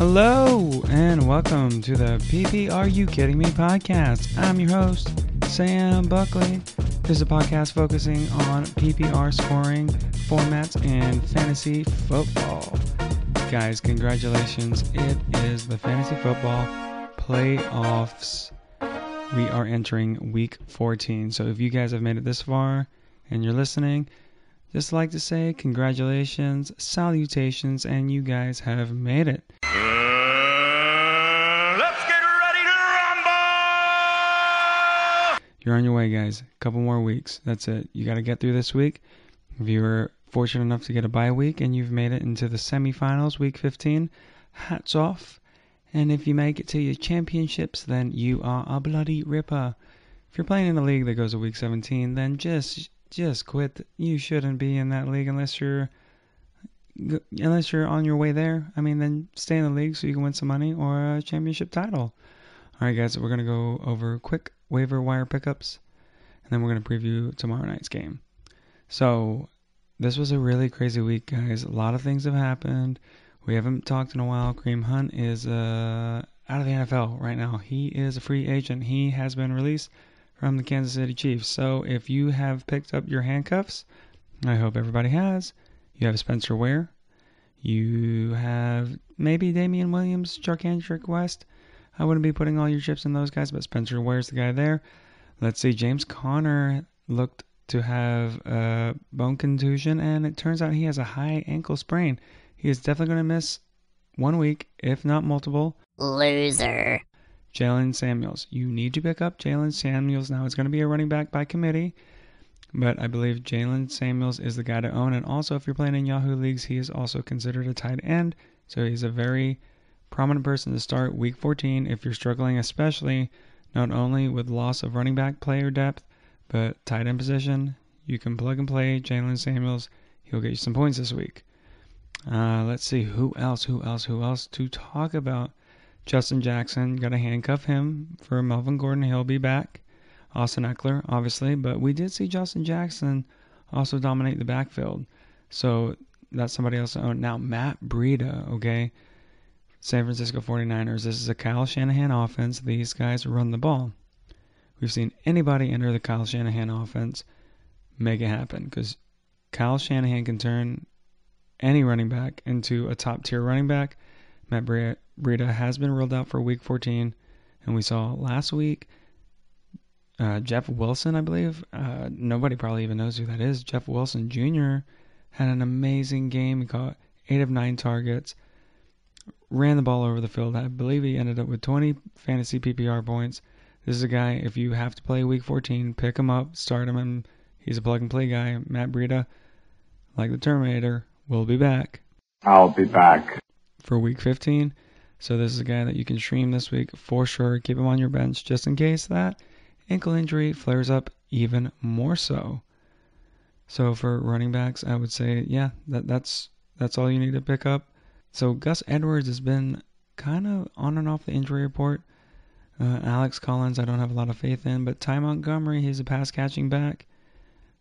Hello and welcome to the PP Are You Kidding Me podcast. I'm your host, Sam Buckley. This is a podcast focusing on PPR scoring formats and fantasy football. Guys, congratulations. It is the fantasy football playoffs. We are entering week 14. So if you guys have made it this far and you're listening, just like to say congratulations, salutations, and you guys have made it. You're on your way, guys. A couple more weeks. That's it. You got to get through this week. If you were fortunate enough to get a bye week and you've made it into the semifinals, week 15, hats off. And if you make it to your championships, then you are a bloody ripper. If you're playing in a league that goes to week 17, then just just quit. You shouldn't be in that league unless you're unless you're on your way there. I mean, then stay in the league so you can win some money or a championship title. All right, guys, we're gonna go over quick waiver wire pickups, and then we're gonna preview tomorrow night's game. So this was a really crazy week, guys. A lot of things have happened. We haven't talked in a while. Kareem Hunt is uh, out of the NFL right now. He is a free agent. He has been released from the Kansas City Chiefs. So if you have picked up your handcuffs, I hope everybody has. You have Spencer Ware. You have maybe Damien Williams, Charcandrick West. I wouldn't be putting all your chips in those guys, but Spencer Ware's the guy there. Let's see, James Conner looked to have a bone contusion, and it turns out he has a high ankle sprain. He is definitely going to miss one week, if not multiple. Loser. Jaylen Samuels. You need to pick up Jaylen Samuels. Now it's going to be a running back by committee, but I believe Jaylen Samuels is the guy to own. And also, if you're playing in Yahoo leagues, he is also considered a tight end. So he's a very prominent person to start week 14 if you're struggling, especially not only with loss of running back player depth, but tight end position. You can plug and play Jaylen Samuels. He'll get you some points this week. Uh, let's see who else, who else, who else to talk about. Justin Jackson, got to handcuff him for Melvin Gordon. He'll be back. Austin Ekeler, obviously, but we did see Justin Jackson also dominate the backfield. So that's somebody else to own. Now, Matt Breida, okay? San Francisco 49ers. This is a Kyle Shanahan offense. These guys run the ball. We've seen anybody enter the Kyle Shanahan offense make it happen because Kyle Shanahan can turn any running back into a top tier running back. Matt Breida has been ruled out for week 14, and we saw last week uh, Jeff Wilson, I believe. Uh, nobody probably even knows who that is. Jeff Wilson Jr. had an amazing game. He caught eight of nine targets, ran the ball over the field. I believe he ended up with 20 fantasy PPR points. This is a guy, if you have to play week 14, pick him up, start him, and he's a plug and play guy. Matt Breida, like the Terminator, will be back. I'll be back. For week 15. So this is a guy that you can stream this week for sure. Keep him on your bench just in case that ankle injury flares up even more so. So for running backs, I would say, yeah, that that's that's all you need to pick up. So Gus Edwards has been kind of on and off the injury report. Uh, Alex Collins, I don't have a lot of faith in, but Ty Montgomery, he's a pass catching back.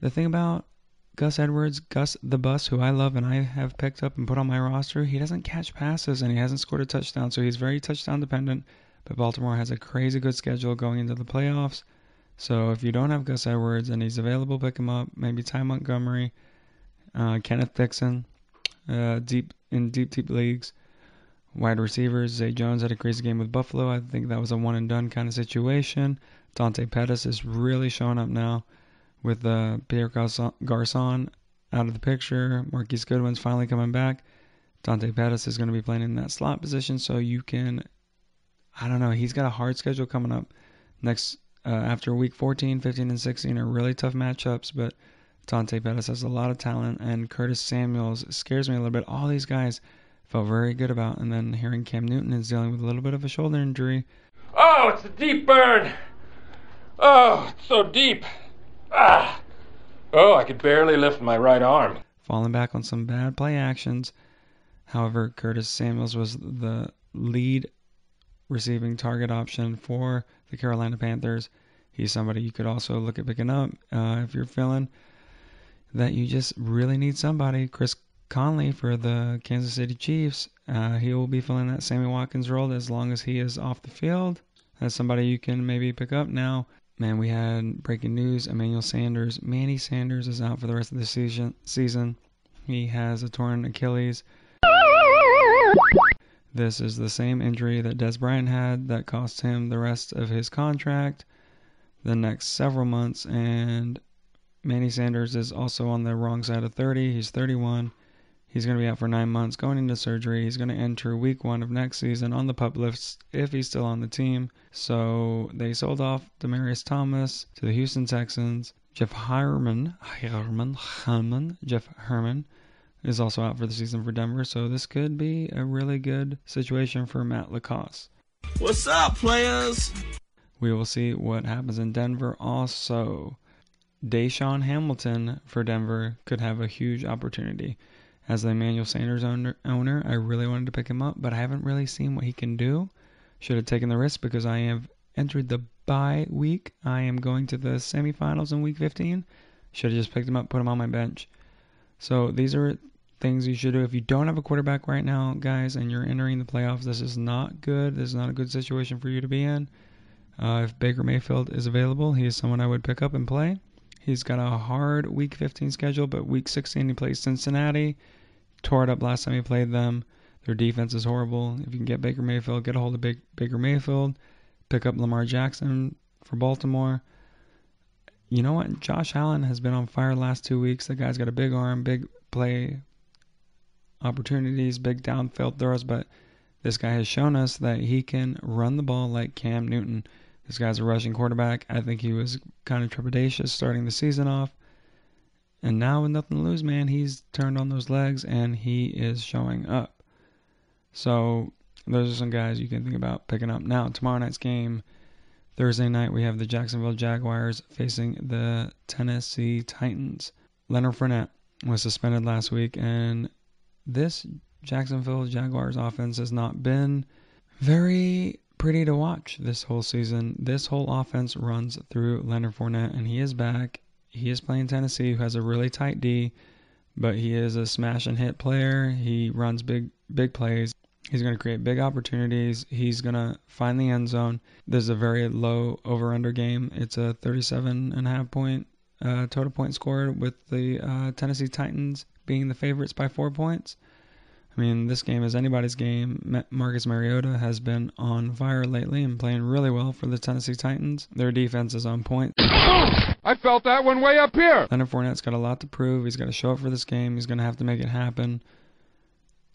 The thing about Gus Edwards, Gus the Bus, who I love and I have picked up and put on my roster, he doesn't catch passes and he hasn't scored a touchdown, so he's very touchdown dependent. But Baltimore has a crazy good schedule going into the playoffs. So if you don't have Gus Edwards and he's available, pick him up. Maybe Ty Montgomery, uh, Kenneth Dixon, uh, deep in deep deep leagues. Wide receivers, Zay Jones had a crazy game with Buffalo. I think that was a one and done kind of situation. Dante Pettis is really showing up now with uh, Pierre Garcon out of the picture. Marquise Goodwin's finally coming back. Dante Pettis is going to be playing in that slot position, so you can. I don't know. He's got a hard schedule coming up next uh, after week 14, 15, and 16 are really tough matchups, but Dante Pettis has a lot of talent, and Curtis Samuels scares me a little bit. All these guys felt very good about, and then hearing Cam Newton is dealing with a little bit of a shoulder injury. Oh, it's a deep burn! Oh, it's so deep! Ah! Oh, I could barely lift my right arm. Falling back on some bad play actions. However, Curtis Samuels was the lead receiving target option for the Carolina Panthers. He's somebody you could also look at picking up uh, if you're feeling that you just really need somebody. Chris Conley for the Kansas City Chiefs. Uh, he will be filling that Sammy Watkins role as long as he is off the field. That's somebody you can maybe pick up now. Man, we had breaking news: Emmanuel Sanders, Manny Sanders is out for the rest of the season. Season, he has a torn Achilles. This is the same injury that Dez Bryant had that cost him the rest of his contract, the next several months, and Manny Sanders is also on the wrong side of 30. He's 31. He's going to be out for nine months, going into surgery. He's going to enter week one of next season on the pup list if he's still on the team. So they sold off Demaryius Thomas to the Houston Texans. Jeff Heuerman, Heuerman, Heuerman, Jeff Heuerman is also out for the season for Denver. So this could be a really good situation for Matt LaCosse. What's up, players? We will see what happens in Denver. Also, DaeSean Hamilton for Denver could have a huge opportunity as the Emmanuel Sanders owner, owner, I really wanted to pick him up, but I haven't really seen what he can do. Should have taken the risk because I have entered the bye week. I am going to the semifinals in week 15. Should have just picked him up, put him on my bench. So these are things you should do. If you don't have a quarterback right now, guys, and you're entering the playoffs, this is not good. This is not a good situation for you to be in. Uh, if Baker Mayfield is available, he is someone I would pick up and play. He's got a hard Week 15 schedule, but Week 16 he plays Cincinnati. Tore it up last time he played them. Their defense is horrible. If you can get Baker Mayfield, get a hold of Big, Baker Mayfield. Pick up Lamar Jackson for Baltimore. You know what? Josh Allen has been on fire last two weeks. The guy's got a big arm, big play opportunities, big downfield throws, but this guy has shown us that he can run the ball like Cam Newton. This guy's a rushing quarterback. I think he was kind of trepidatious starting the season off. And now with nothing to lose, man, he's turned on those legs and he is showing up. So those are some guys you can think about picking up. Now, tomorrow night's game, Thursday night, we have the Jacksonville Jaguars facing the Tennessee Titans. Leonard Fournette was suspended last week, and this Jacksonville Jaguars offense has not been very pretty to watch this whole season. This whole offense runs through Leonard Fournette, and he is back. He is playing Tennessee, who has a really tight D, but he is a smash and hit player. He runs big, big plays. He's going to create big opportunities. He's going to find the end zone. There's a very low over under game. It's a 37 and a half point uh, total point scored with the uh, Tennessee Titans being the favorites by four points. I mean, this game is anybody's game. Marcus Mariota has been on fire lately and playing really well for the Tennessee Titans. Their defense is on point. I felt that one way up here. Leonard Fournette's got a lot to prove. He's got to show up for this game. He's going to have to make it happen.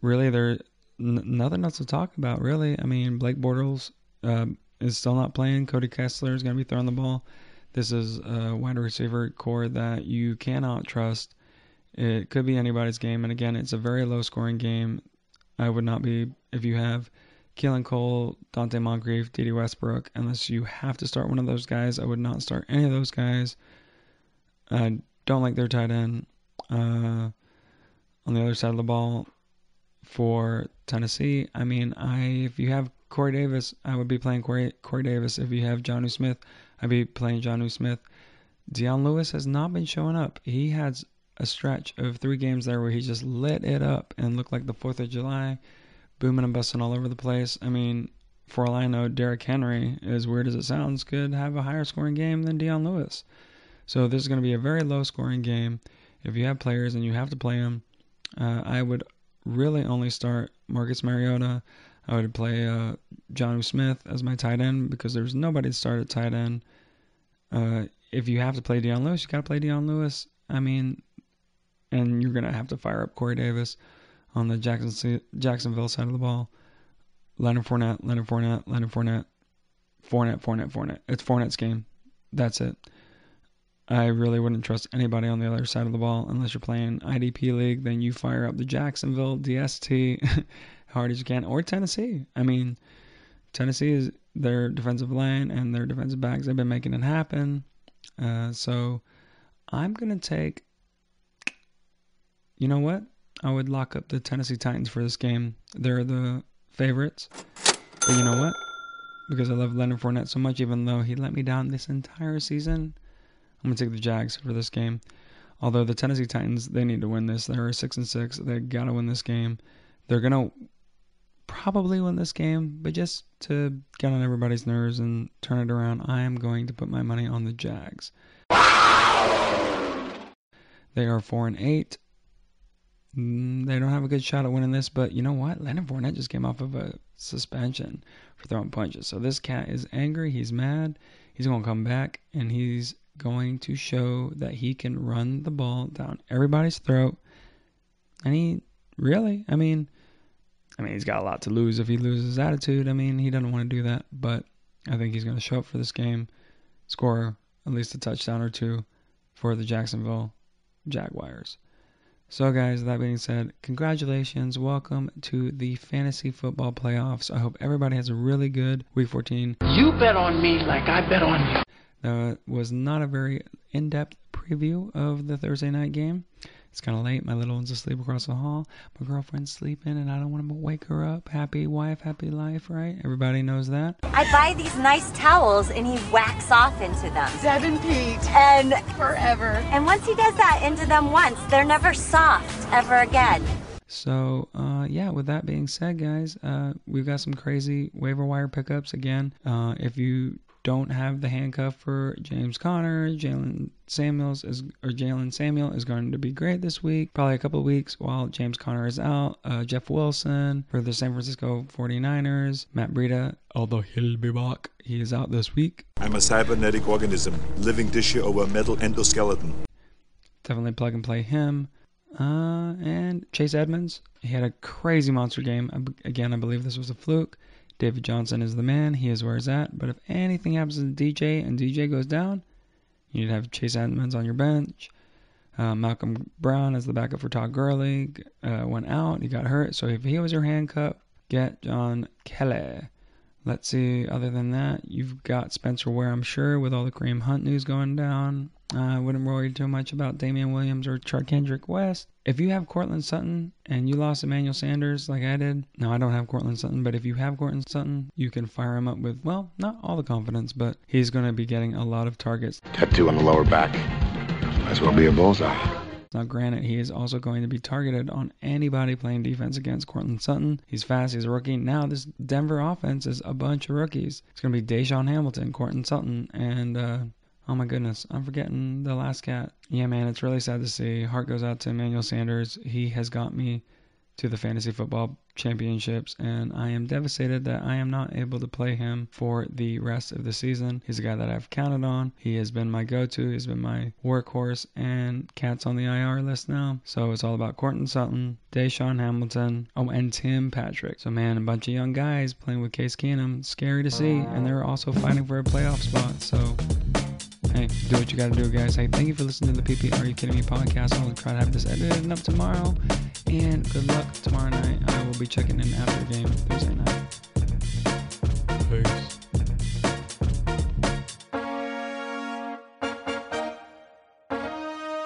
Really, there's n- nothing else to talk about, really. I mean, Blake Bortles uh, is still not playing. Cody Kessler is going to be throwing the ball. This is a wide receiver core that you cannot trust. It could be anybody's game, and again, it's a very low scoring game. I would not be if you have Keelan Cole, Donte Moncrief, Dede Westbrook, unless you have to start one of those guys. I would not start any of those guys. I don't like their tight end. Uh, on the other side of the ball for Tennessee, I mean, I if you have Corey Davis, I would be playing Corey, Corey Davis. If you have Jonnu Smith, I'd be playing Jonnu Smith. Dion Lewis has not been showing up. He has a stretch of three games there where he just lit it up and looked like the Fourth of July, booming and busting all over the place. I mean, for all I know, Derrick Henry, as weird as it sounds, could have a higher scoring game than Dion Lewis. So this is going to be a very low scoring game. If you have players and you have to play them, uh, I would really only start Marcus Mariota. I would play uh, Jonnu Smith as my tight end because there's nobody to start at tight end. Uh, if you have to play Dion Lewis, you got to play Dion Lewis. I mean, and you're going to have to fire up Corey Davis on the Jackson, Jacksonville side of the ball. Leonard Fournette, Leonard Fournette, Leonard Fournette, Fournette, Fournette, Fournette. It's Fournette's game. That's it. I really wouldn't trust anybody on the other side of the ball unless you're playing IDP league. Then you fire up the Jacksonville DST hard as you can, or Tennessee. I mean, Tennessee is their defensive line and their defensive backs. They've been making it happen. Uh, so I'm gonna take you know what? I would lock up the Tennessee Titans for this game. They're the favorites. But you know what? Because I love Leonard Fournette so much, even though he let me down this entire season, I'm to take the Jags for this game. Although the Tennessee Titans, they need to win this. They're six and six. They gotta win this game. They're gonna probably win this game, but just to get on everybody's nerves and turn it around, I am going to put my money on the Jags. They are four and eight. Mm, They don't have a good shot at winning this, but you know what? Leonard Fournette just came off of a suspension for throwing punches. So this cat is angry. He's mad. He's going to come back and he's going to show that he can run the ball down everybody's throat. And he really, I mean, I mean, he's got a lot to lose if he loses attitude. I mean, he doesn't want to do that, but I think he's going to show up for this game, score at least a touchdown or two for the Jacksonville Jaguars. So, guys, that being said, congratulations. Welcome to the fantasy football playoffs. I hope everybody has a really good week 14. You bet on me like I bet on you. That was not a very in depth preview of the Thursday night game. It's kind of late. My little one's asleep across the hall. My girlfriend's sleeping, and I don't want to wake her up. Happy wife, happy life, right? Everybody knows that. I buy these nice towels and he whacks off into them. Seven Pete. And Forever. and once he does that into them once, they're never soft ever again. So, uh, yeah, with that being said, guys, uh, we've got some crazy waiver wire pickups again. Uh, if you don't have the handcuff for James Conner, Jaylen Samuels is or Jaylen Samuel is going to be great this week. Probably a couple of weeks while James Conner is out. Uh, Jeff Wilson for the San Francisco 49ers. Matt Breida, although he'll be back, he is out this week. I'm a cybernetic organism, living tissue over a metal endoskeleton. Definitely plug and play him. Uh, and Chase Edmonds, he had a crazy monster game. Again, I believe this was a fluke. David Johnson is the man. He is where he's at. But if anything happens to DJ and DJ goes down, you need to have Chase Edmonds on your bench. Uh, Malcolm Brown as the backup for Todd Gurley uh, went out. He got hurt. So if he was your handcuff, get John Kelly. Let's see. Other than that, you've got Spencer Ware, I'm sure, with all the Kareem Hunt news going down. I wouldn't worry too much about Damien Williams or Charcandrick West. If you have Courtland Sutton and you lost Emmanuel Sanders like I did, no, I don't have Courtland Sutton, but if you have Courtland Sutton, you can fire him up with, well, not all the confidence, but he's going to be getting a lot of targets. Tattoo on the lower back. Might as well be a bullseye. Now, granted, he is also going to be targeted on anybody playing defense against Courtland Sutton. He's fast, he's a rookie. Now, this Denver offense is a bunch of rookies. It's going to be DaeSean Hamilton, Courtland Sutton, and, uh, oh my goodness, I'm forgetting the last cat. Yeah, man, it's really sad to see. Heart goes out to Emmanuel Sanders. He has got me to the fantasy football championships, and I am devastated that I am not able to play him for the rest of the season. He's a guy that I've counted on. He has been my go-to. He's been my workhorse, and Cat's on the IR list now. So it's all about Courtland Sutton, DaeSean Hamilton, oh, and Tim Patrick. So man, a bunch of young guys playing with Case Keenum. Scary to see, and they're also fighting for a playoff spot. So Hey, do what you gotta do, guys. Hey, thank you for listening to the PP Are You Kidding Me podcast. I'll try to have this edited up tomorrow. And good luck tomorrow night. I will be checking in after the game Thursday night. Peace.